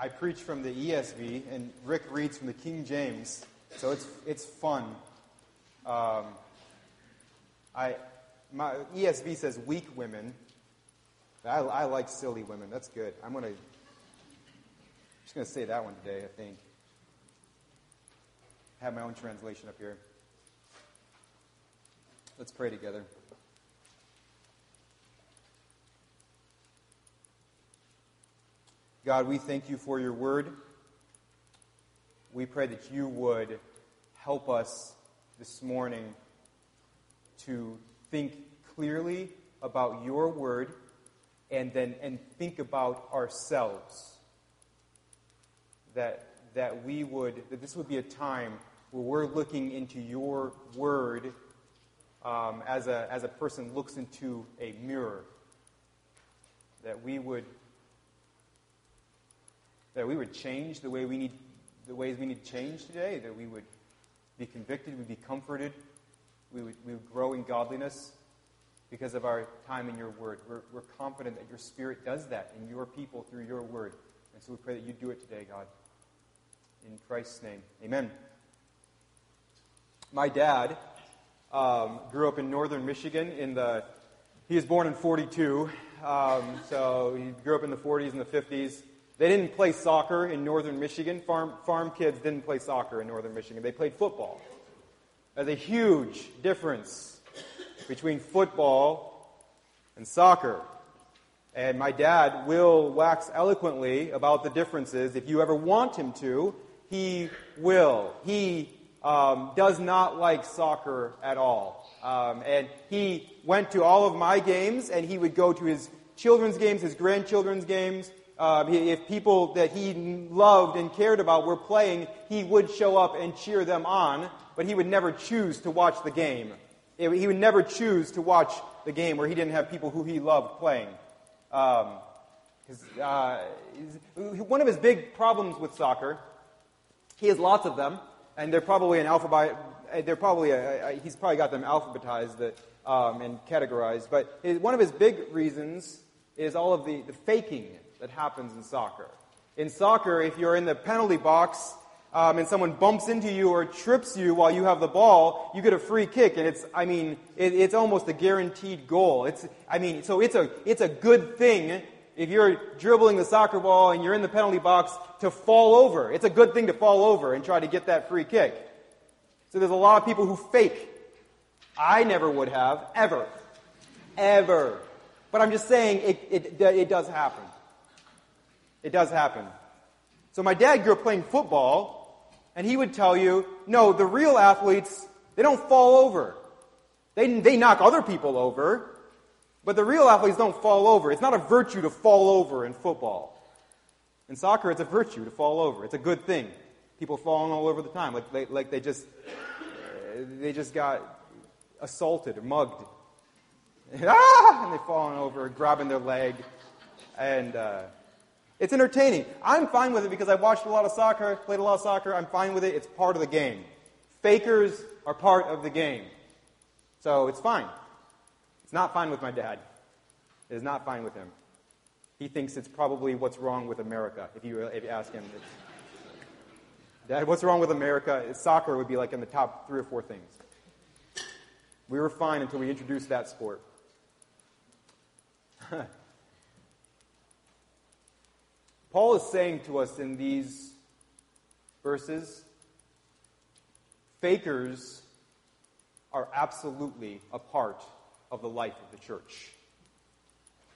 I preach from the ESV, and Rick reads from the King James, so it's it's fun. Um, I my ESV says weak women. I, I like silly women. That's good. I'm gonna just gonna say that one today. I think. Have my own translation up here. Let's pray together. God, we thank you for your word. We pray that you would help us this morning to think clearly about your word and then and think about ourselves. That that we would that this would be a time where we're looking into your word um, as a as a person looks into a mirror. That we would that we would change the way we need the ways we need to change today, that we would be convicted, we'd be comforted, we would, we would grow in godliness because of our time in your word. We're, we're confident that your spirit does that in your people through your word. And so we pray that you do it today, God. In Christ's name. Amen. My dad um, grew up in northern Michigan in the he was born in 42 um, so he grew up in the 40s and the 50s they didn't play soccer in northern Michigan. Farm, farm kids didn't play soccer in northern Michigan. They played football. There's a huge difference between football and soccer. And my dad will wax eloquently about the differences. If you ever want him to, he will. He um, does not like soccer at all. Um, and he went to all of my games, and he would go to his children's games, his grandchildren's games, um, if people that he loved and cared about were playing, he would show up and cheer them on, but he would never choose to watch the game. He would never choose to watch the game where he didn't have people who he loved playing. Um, uh, one of his big problems with soccer, he has lots of them, and they're probably an alphabet. They're probably a, a, he's probably got them alphabetized um, and categorized. But his, one of his big reasons is all of the, the faking that happens in soccer. In soccer, if you're in the penalty box um, and someone bumps into you or trips you while you have the ball, you get a free kick, and it's, I mean, it, it's almost a guaranteed goal. It's, I mean, so it's a, it's a good thing if you're dribbling the soccer ball and you're in the penalty box to fall over. It's a good thing to fall over and try to get that free kick. So there's a lot of people who fake. I never would have, ever. Ever. But I'm just saying it, it, it does happen. It does happen. So my dad grew up playing football, and he would tell you, no, the real athletes, they don't fall over. They, they knock other people over, but the real athletes don't fall over. It's not a virtue to fall over in football. In soccer, it's a virtue to fall over. It's a good thing. People falling all over the time, like they, like they just they just got assaulted or mugged. ah! And they're falling over, grabbing their leg, and uh, it's entertaining. I'm fine with it because I've watched a lot of soccer, played a lot of soccer. I'm fine with it. It's part of the game. Fakers are part of the game. So it's fine. It's not fine with my dad. It is not fine with him. He thinks it's probably what's wrong with America, if you, if you ask him. Dad, what's wrong with America? Soccer would be like in the top three or four things. We were fine until we introduced that sport. Paul is saying to us in these verses fakers are absolutely a part of the life of the church.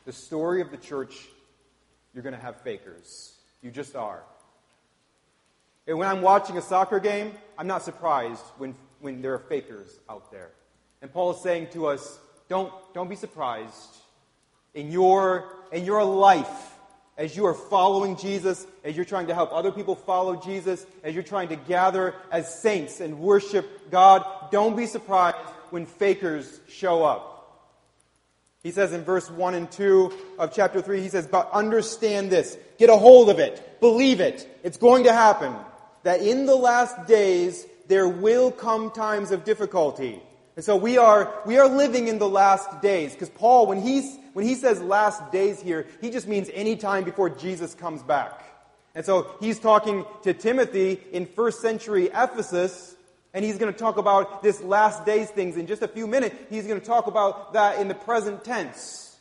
The story of the church, you're going to have fakers. You just are. And when I'm watching a soccer game, I'm not surprised when, when there are fakers out there. And Paul is saying to us, don't, don't be surprised in your, in your life as you are following Jesus, as you're trying to help other people follow Jesus, as you're trying to gather as saints and worship God, don't be surprised when fakers show up. He says in verse 1 and 2 of chapter 3, he says, But understand this, get a hold of it, believe it, it's going to happen, that in the last days there will come times of difficulty. And so we are, we are living in the last days, because Paul, when he's when he says last days here, he just means any time before Jesus comes back. And so he's talking to Timothy in first century Ephesus, and he's going to talk about this last days things in just a few minutes. He's going to talk about that in the present tense.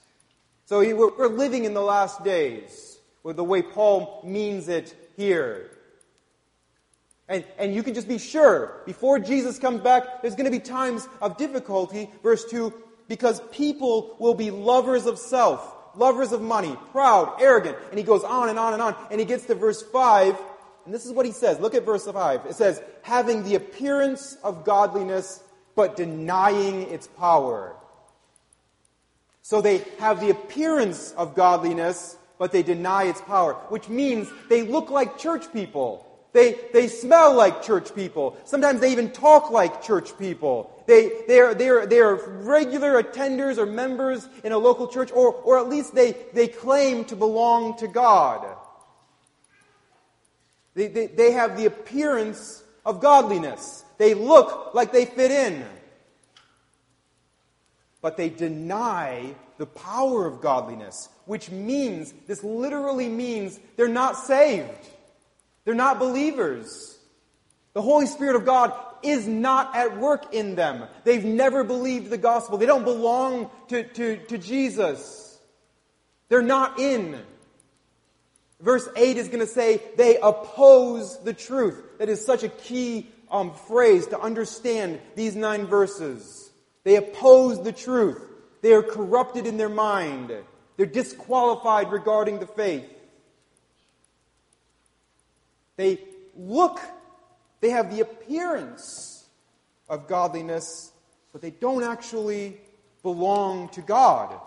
So we're living in the last days with the way Paul means it here. And, and you can just be sure, before Jesus comes back, there's going to be times of difficulty. Verse 2 because people will be lovers of self, lovers of money, proud, arrogant. And he goes on and on and on. And he gets to verse 5, and this is what he says. Look at verse 5. It says, having the appearance of godliness, but denying its power. So they have the appearance of godliness, but they deny its power, which means they look like church people. They, they smell like church people. Sometimes they even talk like church people. They, they, are, they, are, they are regular attenders or members in a local church, or, or at least they, they claim to belong to God. They, they, they have the appearance of godliness. They look like they fit in. But they deny the power of godliness, which means, this literally means they're not saved. They're not believers. The Holy Spirit of God is not at work in them. They've never believed the gospel. They don't belong to, to, to Jesus. They're not in. Verse 8 is going to say, they oppose the truth. That is such a key um, phrase to understand these nine verses. They oppose the truth. They are corrupted in their mind. They're disqualified regarding the faith. They look, they have the appearance of godliness, but they don't actually belong to God.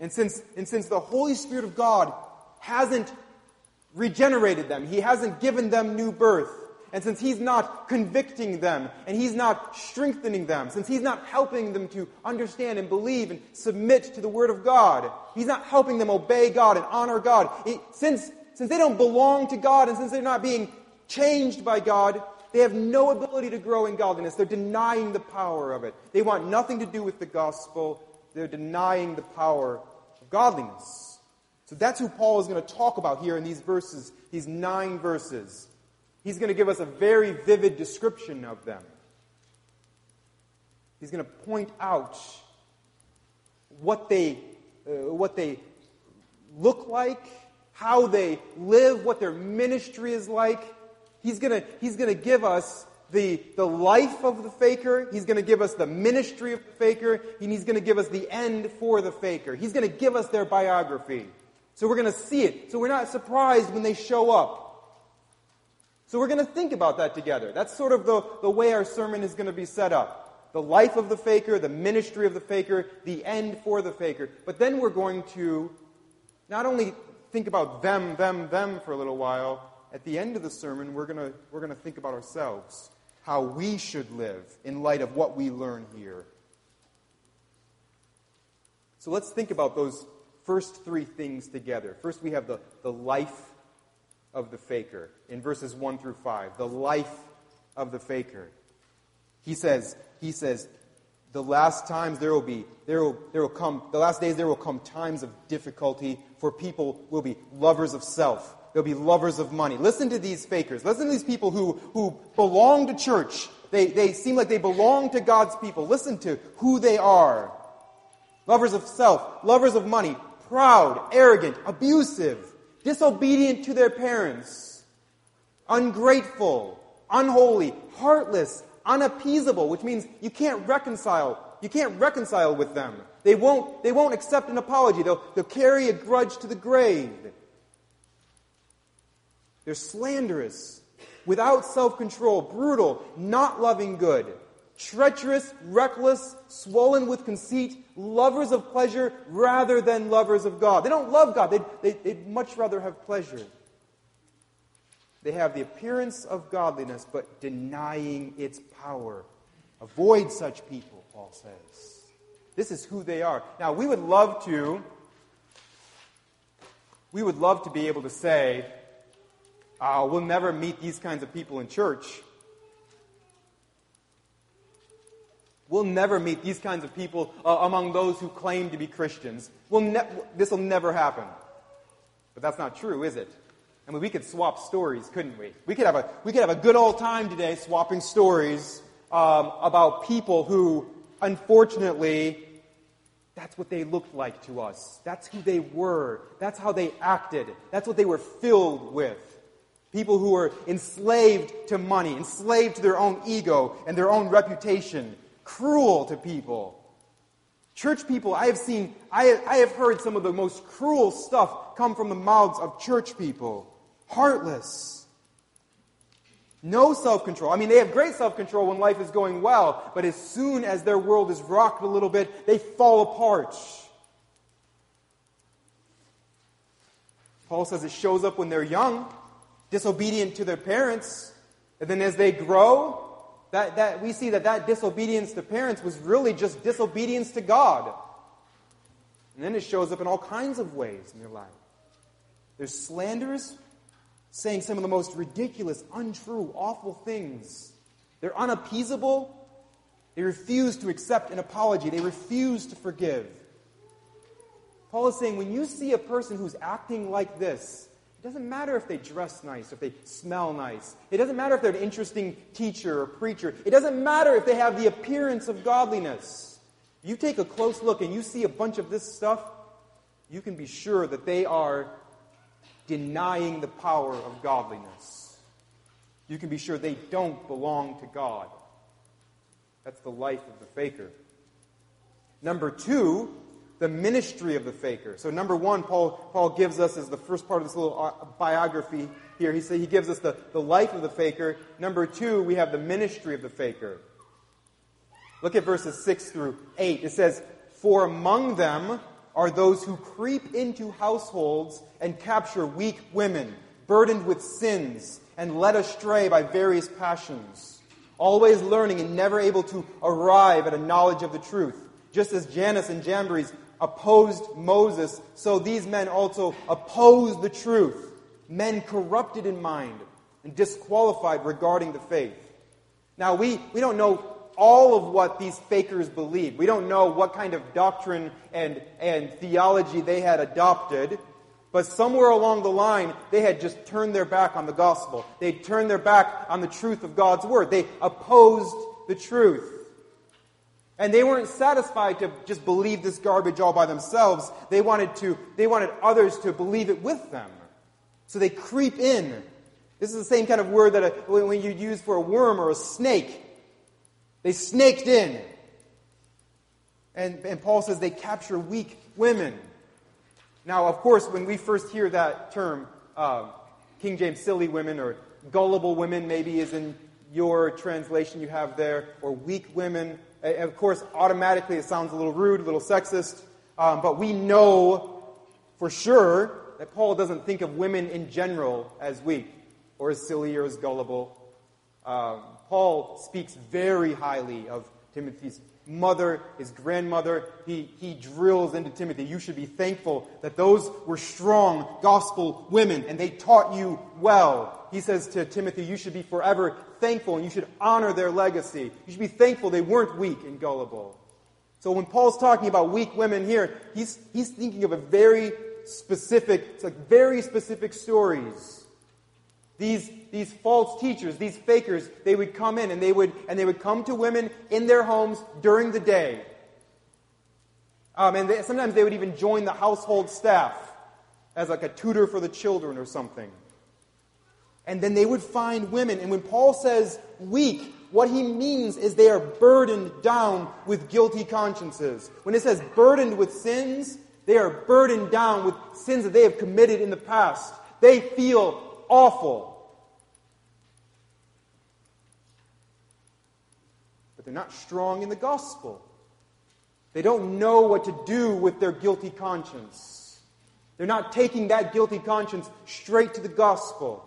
And since, and since the Holy Spirit of God hasn't regenerated them, He hasn't given them new birth, and since He's not convicting them, and He's not strengthening them, since He's not helping them to understand and believe and submit to the Word of God, He's not helping them obey God and honor God, since since they don't belong to God and since they're not being changed by God, they have no ability to grow in godliness. They're denying the power of it. They want nothing to do with the gospel. They're denying the power of godliness. So that's who Paul is going to talk about here in these verses, these nine verses. He's going to give us a very vivid description of them. He's going to point out what they, uh, what they look like, how they live, what their ministry is like. He's going he's gonna give us the, the life of the faker. He's going to give us the ministry of the faker. And he's going to give us the end for the faker. He's going to give us their biography. So we're going to see it. So we're not surprised when they show up. So we're going to think about that together. That's sort of the, the way our sermon is going to be set up. The life of the faker, the ministry of the faker, the end for the faker. But then we're going to not only think about them, them, them for a little while, at the end of the sermon, we're going we're going to think about ourselves, how we should live in light of what we learn here. So let's think about those first three things together. First, we have the, the life of the faker in verses 1 through 5. The life of the faker. He says, he says, the last times there will be, there will, there will come, the last days there will come times of difficulty, for people will be lovers of self. They'll be lovers of money. Listen to these fakers. Listen to these people who, who belong to church. They, they seem like they belong to God's people. Listen to who they are. Lovers of self, lovers of money, proud, arrogant, abusive, disobedient to their parents, ungrateful, unholy, heartless, unappeasable, which means you can't reconcile. You can't reconcile with them. They won't, they won't accept an apology. They'll, they'll carry a grudge to the grave. They're slanderous, without self control, brutal, not loving good, treacherous, reckless, swollen with conceit, lovers of pleasure rather than lovers of God. They don't love God, they'd, they'd, they'd much rather have pleasure. They have the appearance of godliness, but denying its power. Avoid such people, Paul says. This is who they are. Now, we would love to, we would love to be able to say, oh, we'll never meet these kinds of people in church. We'll never meet these kinds of people uh, among those who claim to be Christians. We'll ne- this will never happen. But that's not true, is it? I mean, we could swap stories, couldn't we? We could have a, we could have a good old time today swapping stories um, about people who, unfortunately, that's what they looked like to us. That's who they were. That's how they acted. That's what they were filled with. People who were enslaved to money, enslaved to their own ego and their own reputation, cruel to people. Church people, I have seen, I, I have heard some of the most cruel stuff come from the mouths of church people. Heartless. No self control. I mean, they have great self control when life is going well, but as soon as their world is rocked a little bit, they fall apart. Paul says it shows up when they're young, disobedient to their parents, and then as they grow, that, that we see that that disobedience to parents was really just disobedience to God. And then it shows up in all kinds of ways in their life. There's slanders saying some of the most ridiculous, untrue, awful things. They're unappeasable. They refuse to accept an apology. They refuse to forgive. Paul is saying when you see a person who's acting like this, it doesn't matter if they dress nice, if they smell nice. It doesn't matter if they're an interesting teacher or preacher. It doesn't matter if they have the appearance of godliness. You take a close look and you see a bunch of this stuff, you can be sure that they are denying the power of godliness. You can be sure they don't belong to God. That's the life of the faker. Number two, the ministry of the faker. So, number one, Paul, Paul gives us as the first part of this little uh, biography here. He, say, he gives us the, the life of the faker. Number two, we have the ministry of the faker. Look at verses 6 through 8. It says, For among them are those who creep into households and capture weak women, burdened with sins and led astray by various passions, always learning and never able to arrive at a knowledge of the truth. Just as Jannes and Jambres opposed Moses, so these men also oppose the truth. Men corrupted in mind and disqualified regarding the faith. Now, we, we don't know all of what these fakers believed. We don't know what kind of doctrine and, and theology they had adopted, but somewhere along the line, they had just turned their back on the gospel. They turned their back on the truth of God's word. They opposed the truth. And they weren't satisfied to just believe this garbage all by themselves. They wanted to, they wanted others to believe it with them. So they creep in. This is the same kind of word that a, when you use for a worm or a snake. They snaked in. And, and Paul says they capture weak women. Now, of course, when we first hear that term, uh, King James silly women or gullible women, maybe is in your translation you have there, or weak women. Of course, automatically it sounds a little rude, a little sexist, um, but we know for sure that Paul doesn't think of women in general as weak or as silly or as gullible. Um, Paul speaks very highly of Timothy's mother, his grandmother. He, he drills into Timothy, you should be thankful that those were strong gospel women and they taught you well. He says to Timothy, you should be forever thankful and you should honor their legacy. You should be thankful they weren't weak and gullible. So when Paul's talking about weak women here, he's, he's thinking of a very specific, it's like very specific stories these, these false teachers, these fakers, they would come in and they would, and they would come to women in their homes during the day. Um, and they, sometimes they would even join the household staff as like a tutor for the children or something. And then they would find women. And when Paul says weak, what he means is they are burdened down with guilty consciences. When it says burdened with sins, they are burdened down with sins that they have committed in the past. They feel awful. but they're not strong in the gospel. They don't know what to do with their guilty conscience. They're not taking that guilty conscience straight to the gospel.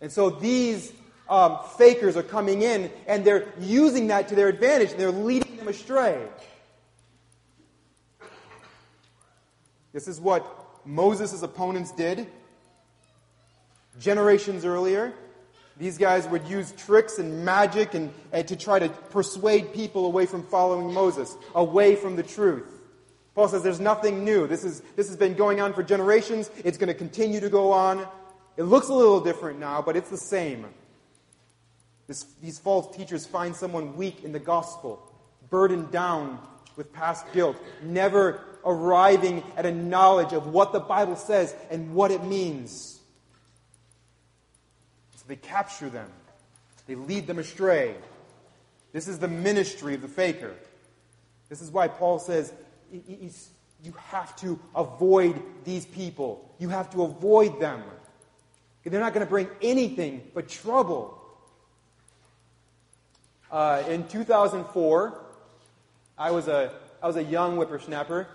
And so these um, fakers are coming in and they're using that to their advantage and they're leading them astray. This is what Moses' opponents did generations earlier. These guys would use tricks and magic and, and to try to persuade people away from following Moses, away from the truth. Paul says there's nothing new. This, is, this has been going on for generations. It's going to continue to go on. It looks a little different now, but it's the same. This, these false teachers find someone weak in the gospel, burdened down with past guilt, never arriving at a knowledge of what the Bible says and what it means. They capture them, they lead them astray. This is the ministry of the faker. This is why Paul says you have to avoid these people. You have to avoid them. They're not going to bring anything but trouble. Uh, in 2004, I was a, I was a young whippersnapper,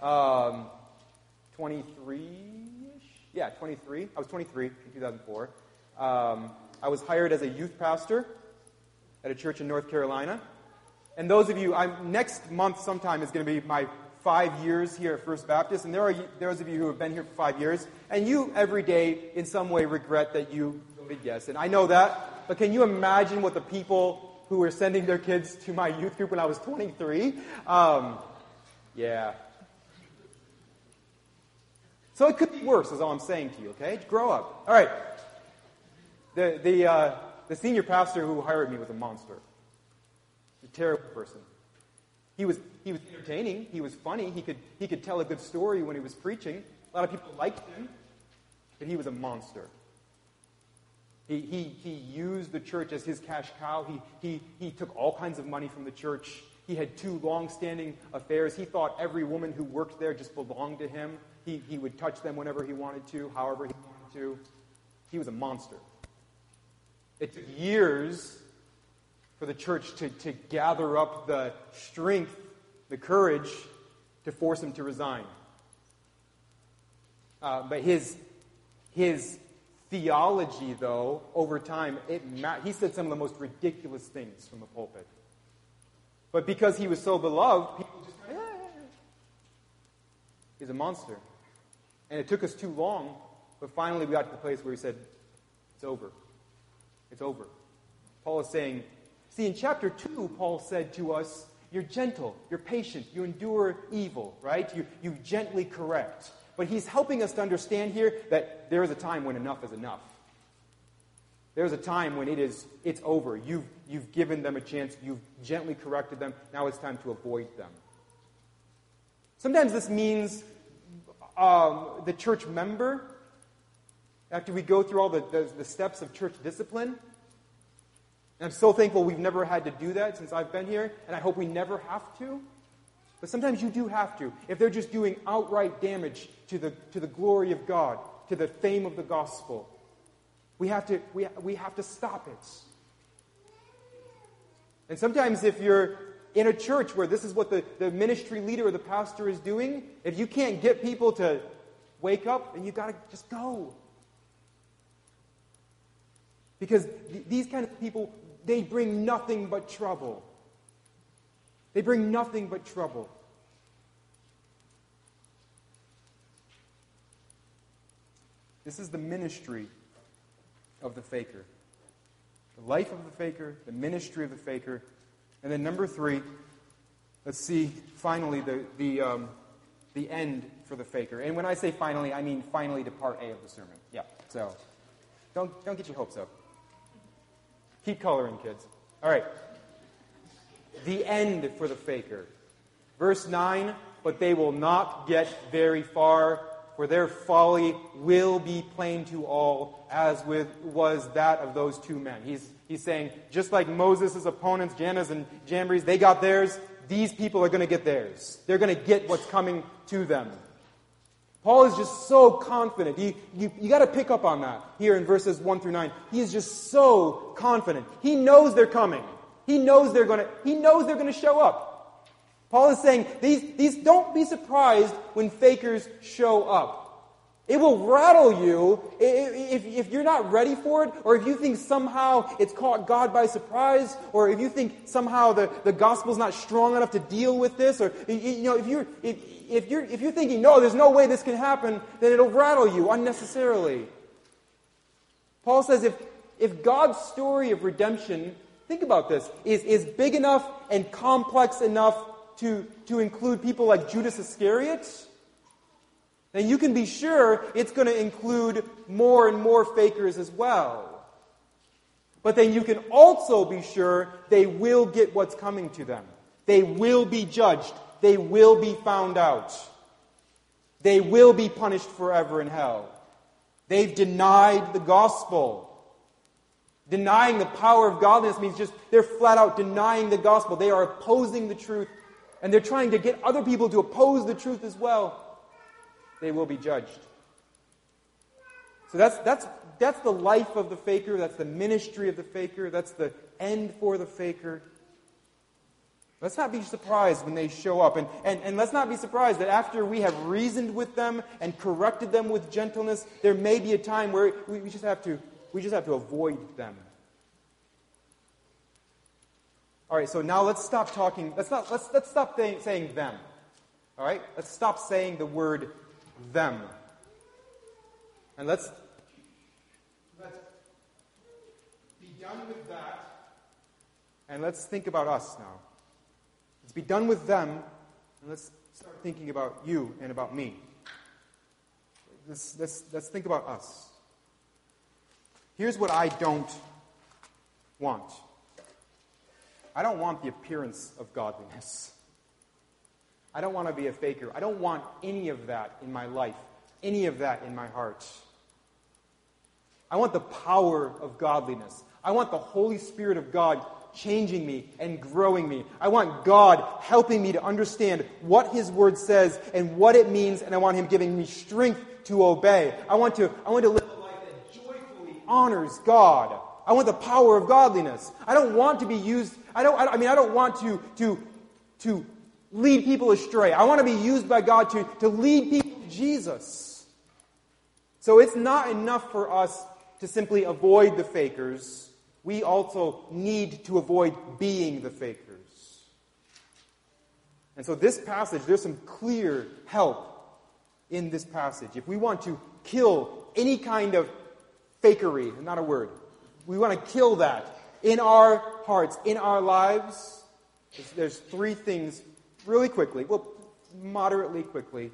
um, 23-ish? Yeah, 23. I was 23 in 2004. Um, I was hired as a youth pastor at a church in North Carolina. And those of you, I'm, next month sometime is going to be my five years here at First Baptist, and there are those of you who have been here for five years, and you every day in some way regret that you voted yes. And I know that, but can you imagine what the people who were sending their kids to my youth group when I was 23? Um, yeah. So it could be worse, is all I'm saying to you, okay? Grow up. All right. The, the, uh, the senior pastor who hired me was a monster, a terrible person. He was, he was entertaining. He was funny. He could, he could tell a good story when he was preaching. A lot of people liked him, but he was a monster. He, he, he used the church as his cash cow. He, he, he took all kinds of money from the church. He had two long standing affairs. He thought every woman who worked there just belonged to him. He, he would touch them whenever he wanted to, however he wanted to. He was a monster. It took years for the church to, to gather up the strength, the courage to force him to resign. Uh, but his, his theology, though, over time, it ma- he said some of the most ridiculous things from the pulpit. But because he was so beloved, people just, eh. he's a monster. And it took us too long, but finally we got to the place where he said, it's over. It's over. Paul is saying, See, in chapter 2, Paul said to us, You're gentle, you're patient, you endure evil, right? You, you gently correct. But he's helping us to understand here that there is a time when enough is enough. There's a time when it is, it's over. You've, you've given them a chance, you've gently corrected them, now it's time to avoid them. Sometimes this means um, the church member, after we go through all the, the, the steps of church discipline, and I'm so thankful we've never had to do that since I've been here, and I hope we never have to. But sometimes you do have to. If they're just doing outright damage to the, to the glory of God, to the fame of the gospel, we have to, we, we have to stop it. And sometimes if you're in a church where this is what the, the ministry leader or the pastor is doing, if you can't get people to wake up, then you got to just go. Because th- these kind of people they bring nothing but trouble. They bring nothing but trouble. This is the ministry of the faker. The life of the faker, the ministry of the faker. And then number three, let's see finally the, the, um, the end for the faker. And when I say finally, I mean finally to part A of the sermon. Yeah, so don't, don't get your hopes up. Keep coloring, kids. All right. The end for the faker. Verse 9, but they will not get very far, for their folly will be plain to all, as with, was that of those two men. He's, he's saying, just like Moses' opponents, Jannes and Jambres, they got theirs, these people are going to get theirs. They're going to get what's coming to them. Paul is just so confident. You, you, got to pick up on that here in verses 1 through 9. He is just so confident. He knows they're coming. He knows they're going to, he knows they're going to show up. Paul is saying, these, these don't be surprised when fakers show up. It will rattle you if, if you're not ready for it, or if you think somehow it's caught God by surprise, or if you think somehow the, the gospel's not strong enough to deal with this, or you know, if you're, if, if you're, if you're thinking, no, there's no way this can happen, then it'll rattle you unnecessarily. Paul says if, if God's story of redemption, think about this, is, is big enough and complex enough to, to include people like Judas Iscariot, then you can be sure it's going to include more and more fakers as well. But then you can also be sure they will get what's coming to them. They will be judged. They will be found out. They will be punished forever in hell. They've denied the gospel. Denying the power of godliness means just they're flat out denying the gospel. They are opposing the truth, and they're trying to get other people to oppose the truth as well. They will be judged. So that's, that's, that's the life of the faker. That's the ministry of the faker. That's the end for the faker. Let's not be surprised when they show up. And, and, and let's not be surprised that after we have reasoned with them and corrected them with gentleness, there may be a time where we, we just have to we just have to avoid them. All right, so now let's stop talking. Let's, not, let's, let's stop th- saying them. All right? Let's stop saying the word them. And let's, let's be done with that. And let's think about us now. Let's be done with them. And let's start thinking about you and about me. Let's, let's, let's think about us. Here's what I don't want I don't want the appearance of godliness. I don't want to be a faker. I don't want any of that in my life, any of that in my heart. I want the power of godliness. I want the Holy Spirit of God changing me and growing me. I want God helping me to understand what His Word says and what it means, and I want Him giving me strength to obey. I want to, I want to live a life that joyfully honors God. I want the power of godliness. I don't want to be used, I don't, I mean, I don't want to, to, to lead people astray. I want to be used by God to, to lead people to Jesus. So it's not enough for us to simply avoid the fakers. We also need to avoid being the fakers. And so, this passage, there's some clear help in this passage. If we want to kill any kind of fakery, not a word. We want to kill that in our hearts, in our lives. There's, there's three things, really quickly, well, moderately quickly,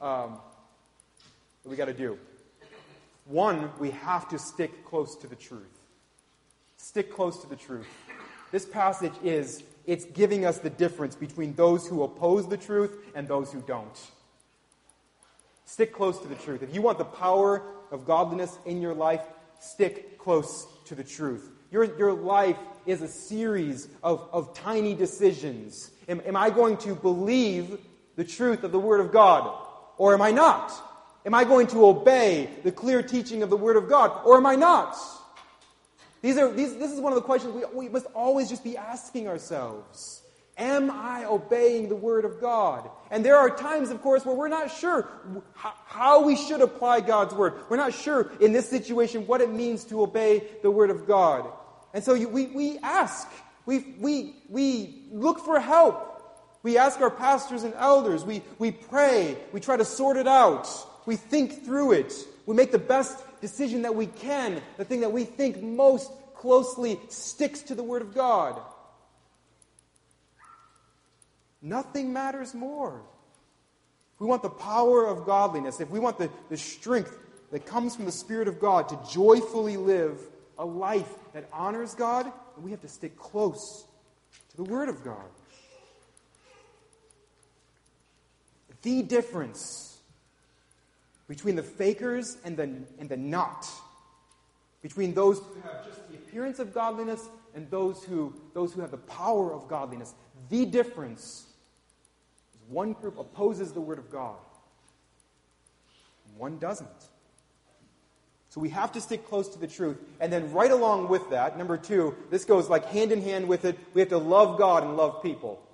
um, that we got to do. One, we have to stick close to the truth. Stick close to the truth. This passage is, it's giving us the difference between those who oppose the truth and those who don't. Stick close to the truth. If you want the power of godliness in your life, stick close to the truth. Your, your life is a series of, of tiny decisions. Am, am I going to believe the truth of the Word of God, or am I not? Am I going to obey the clear teaching of the Word of God, or am I not? These are, these, this is one of the questions we, we must always just be asking ourselves. Am I obeying the Word of God? And there are times, of course, where we're not sure how we should apply God's Word. We're not sure in this situation what it means to obey the Word of God. And so we, we ask, we, we, we look for help. We ask our pastors and elders. We, we pray. We try to sort it out. We think through it. We make the best decision that we can, the thing that we think most closely sticks to the Word of God. Nothing matters more. If we want the power of godliness, if we want the, the strength that comes from the Spirit of God to joyfully live a life that honors God, and we have to stick close to the Word of God. The difference between the fakers and the, and the not, between those who have just the appearance of godliness and those who, those who have the power of godliness, the difference is one group opposes the Word of God, one doesn't. So we have to stick close to the truth. And then, right along with that, number two, this goes like hand in hand with it. We have to love God and love people.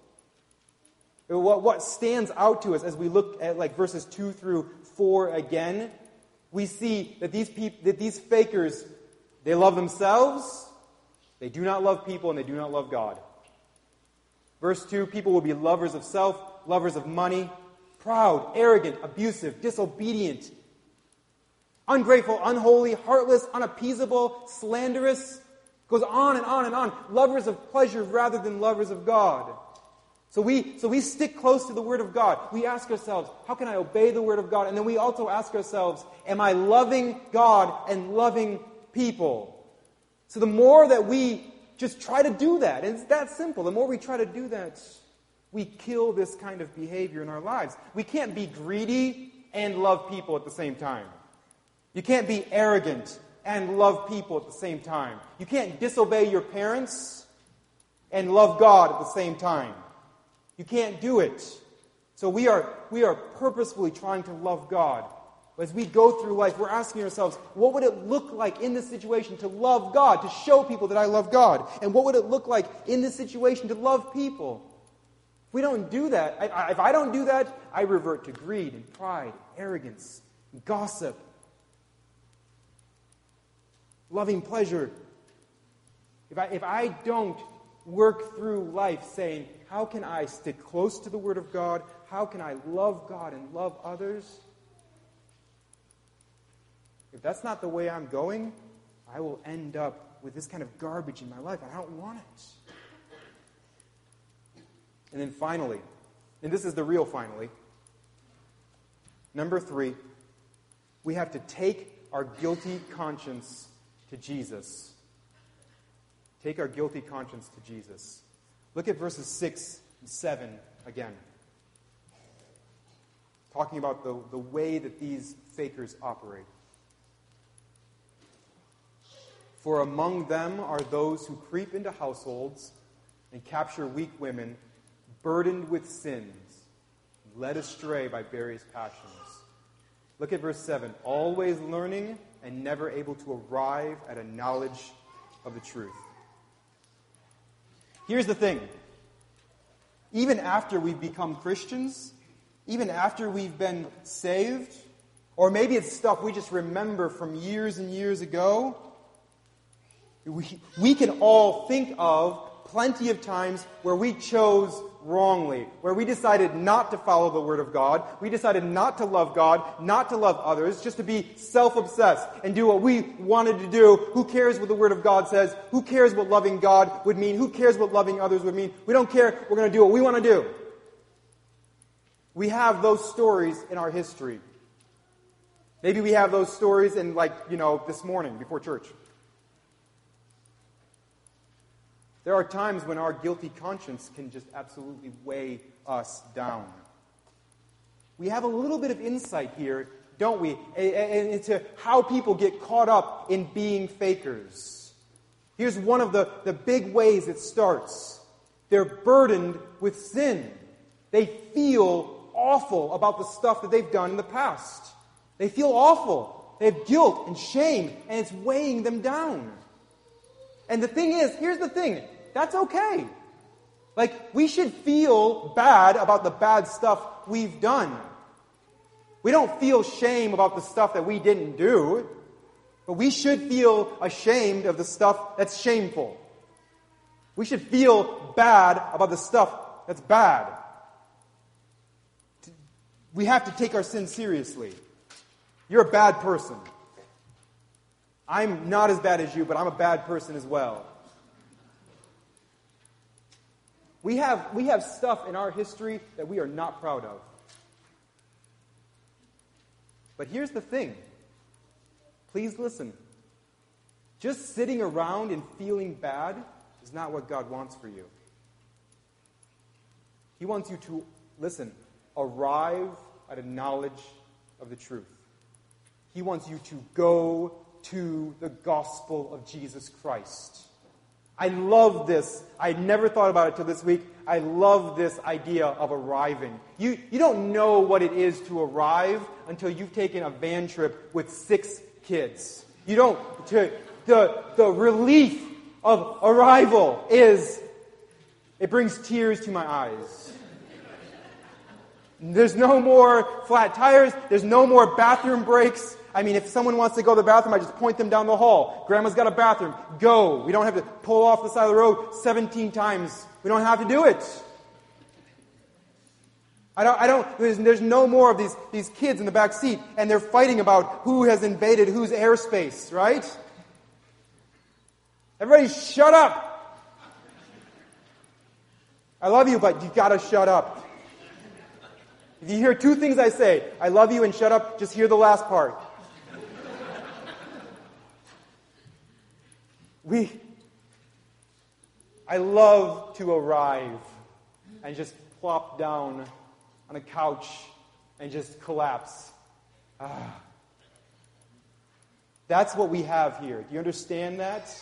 What, what stands out to us as we look at like verses 2 through 4 again, we see that these, peop- that these fakers, they love themselves, they do not love people, and they do not love God. Verse 2 people will be lovers of self, lovers of money, proud, arrogant, abusive, disobedient, ungrateful, unholy, heartless, unappeasable, slanderous. Goes on and on and on. Lovers of pleasure rather than lovers of God. So we, so we stick close to the Word of God. We ask ourselves, how can I obey the Word of God? And then we also ask ourselves, am I loving God and loving people? So the more that we just try to do that, and it's that simple, the more we try to do that, we kill this kind of behavior in our lives. We can't be greedy and love people at the same time. You can't be arrogant and love people at the same time. You can't disobey your parents and love God at the same time. You can't do it. So we are, we are purposefully trying to love God. As we go through life, we're asking ourselves, what would it look like in this situation to love God, to show people that I love God? And what would it look like in this situation to love people? If we don't do that, I, I, if I don't do that, I revert to greed and pride, arrogance, gossip, loving pleasure. If I, if I don't work through life saying, how can I stick close to the Word of God? How can I love God and love others? If that's not the way I'm going, I will end up with this kind of garbage in my life. I don't want it. And then finally, and this is the real finally, number three, we have to take our guilty conscience to Jesus. Take our guilty conscience to Jesus. Look at verses 6 and 7 again. Talking about the, the way that these fakers operate. For among them are those who creep into households and capture weak women, burdened with sins, led astray by various passions. Look at verse 7. Always learning and never able to arrive at a knowledge of the truth. Here's the thing even after we've become Christians, even after we've been saved, or maybe it's stuff we just remember from years and years ago, we, we can all think of plenty of times where we chose wrongly, where we decided not to follow the Word of God, we decided not to love God, not to love others, just to be self-obsessed and do what we wanted to do. Who cares what the Word of God says? Who cares what loving God would mean? Who cares what loving others would mean? We don't care. We're going to do what we want to do. We have those stories in our history. Maybe we have those stories in, like, you know, this morning before church. There are times when our guilty conscience can just absolutely weigh us down. We have a little bit of insight here, don't we, into how people get caught up in being fakers. Here's one of the, the big ways it starts they're burdened with sin. They feel awful about the stuff that they've done in the past. They feel awful. They have guilt and shame, and it's weighing them down. And the thing is, here's the thing that's okay. Like, we should feel bad about the bad stuff we've done. We don't feel shame about the stuff that we didn't do, but we should feel ashamed of the stuff that's shameful. We should feel bad about the stuff that's bad. We have to take our sin seriously. You're a bad person. I'm not as bad as you, but I'm a bad person as well. We have, we have stuff in our history that we are not proud of. But here's the thing. Please listen. Just sitting around and feeling bad is not what God wants for you. He wants you to, listen, arrive at a knowledge of the truth. He wants you to go to the gospel of Jesus Christ. I love this. I never thought about it till this week. I love this idea of arriving. You, you don't know what it is to arrive until you've taken a van trip with six kids. You don't, to, the, the relief of arrival is, it brings tears to my eyes. There's no more flat tires. There's no more bathroom breaks. I mean, if someone wants to go to the bathroom, I just point them down the hall. Grandma's got a bathroom. Go. We don't have to pull off the side of the road 17 times. We don't have to do it. I don't, I don't, there's, there's no more of these, these kids in the back seat and they're fighting about who has invaded whose airspace, right? Everybody shut up. I love you, but you gotta shut up. If you hear two things I say, I love you and shut up, just hear the last part. We, I love to arrive and just plop down on a couch and just collapse. Ah. That's what we have here. Do you understand that?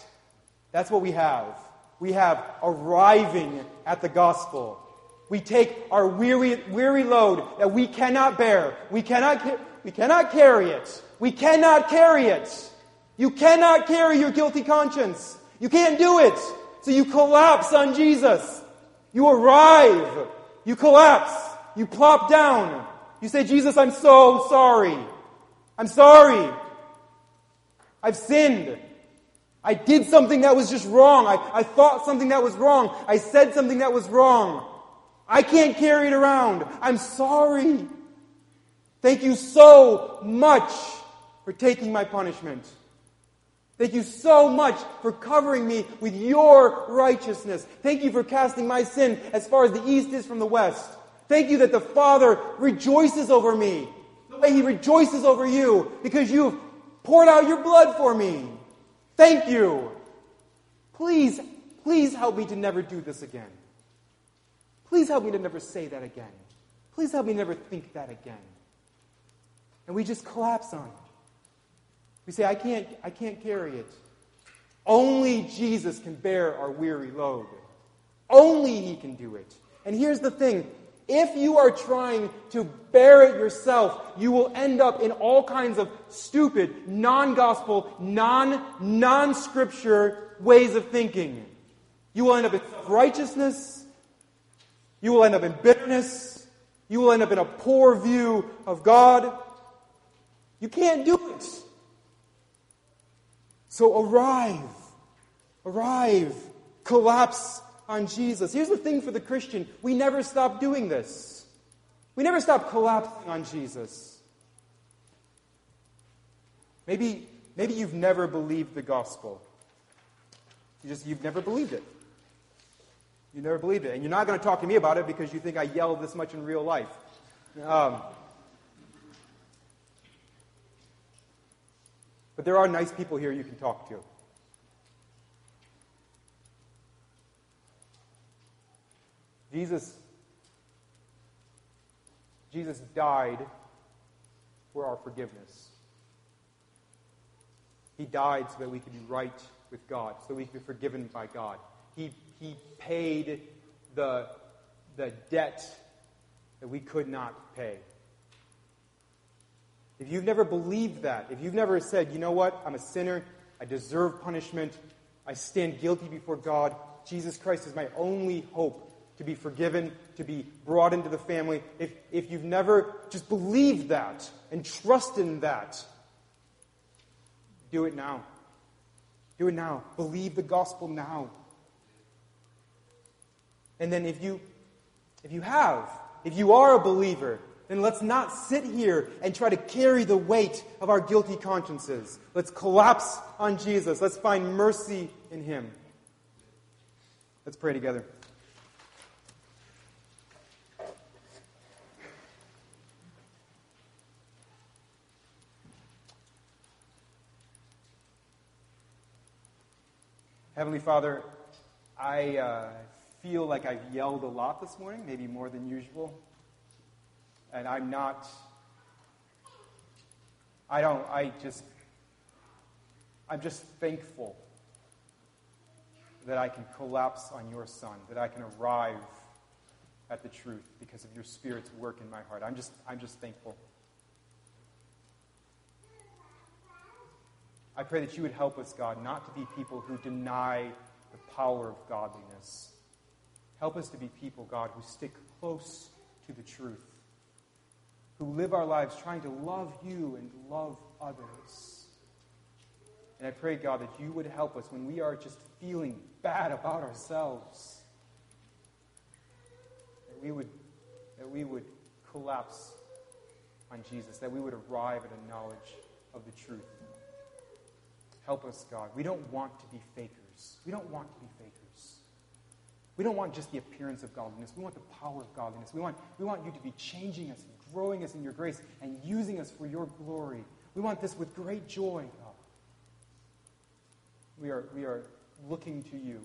That's what we have. We have arriving at the gospel. We take our weary, weary load that we cannot bear. We cannot, we cannot carry it. We cannot carry it. You cannot carry your guilty conscience. You can't do it. So you collapse on Jesus. You arrive. You collapse. You plop down. You say, Jesus, I'm so sorry. I'm sorry. I've sinned. I did something that was just wrong. I, I thought something that was wrong. I said something that was wrong. I can't carry it around. I'm sorry. Thank you so much for taking my punishment. Thank you so much for covering me with your righteousness. Thank you for casting my sin as far as the east is from the west. Thank you that the Father rejoices over me the way He rejoices over you because you've poured out your blood for me. Thank you. Please, please help me to never do this again. Please help me to never say that again. Please help me never think that again. And we just collapse on it. We say, I can't, I can't carry it. Only Jesus can bear our weary load. Only He can do it. And here's the thing if you are trying to bear it yourself, you will end up in all kinds of stupid, non gospel, non non scripture ways of thinking. You will end up in righteousness. You will end up in bitterness. You will end up in a poor view of God. You can't do it. So arrive. Arrive. Collapse on Jesus. Here's the thing for the Christian we never stop doing this. We never stop collapsing on Jesus. Maybe, maybe you've never believed the gospel. You just, you've never believed it. You never believed it. And you're not going to talk to me about it because you think I yell this much in real life. Um, but there are nice people here you can talk to. Jesus, Jesus died for our forgiveness. He died so that we could be right with God, so we could be forgiven by God. He, he paid the, the debt that we could not pay. If you've never believed that, if you've never said, you know what, I'm a sinner, I deserve punishment, I stand guilty before God, Jesus Christ is my only hope to be forgiven, to be brought into the family. If, if you've never just believed that and trust in that, do it now. Do it now. Believe the gospel now. And then if you if you have, if you are a believer, then let's not sit here and try to carry the weight of our guilty consciences. Let's collapse on Jesus. Let's find mercy in him. Let's pray together. Heavenly Father, I uh, feel like I've yelled a lot this morning, maybe more than usual. And I'm not, I don't, I just, I'm just thankful that I can collapse on your Son, that I can arrive at the truth because of your Spirit's work in my heart. I'm just, I'm just thankful. I pray that you would help us, God, not to be people who deny the power of godliness. Help us to be people, God, who stick close to the truth, who live our lives trying to love you and love others. And I pray, God, that you would help us when we are just feeling bad about ourselves, that we would, that we would collapse on Jesus, that we would arrive at a knowledge of the truth. Help us, God. We don't want to be fakers. We don't want to be fakers. We don't want just the appearance of godliness. We want the power of godliness. We want, we want you to be changing us growing us in your grace and using us for your glory. We want this with great joy, God. We are, we are looking to you.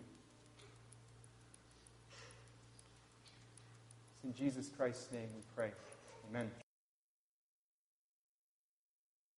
It's in Jesus Christ's name we pray. Amen.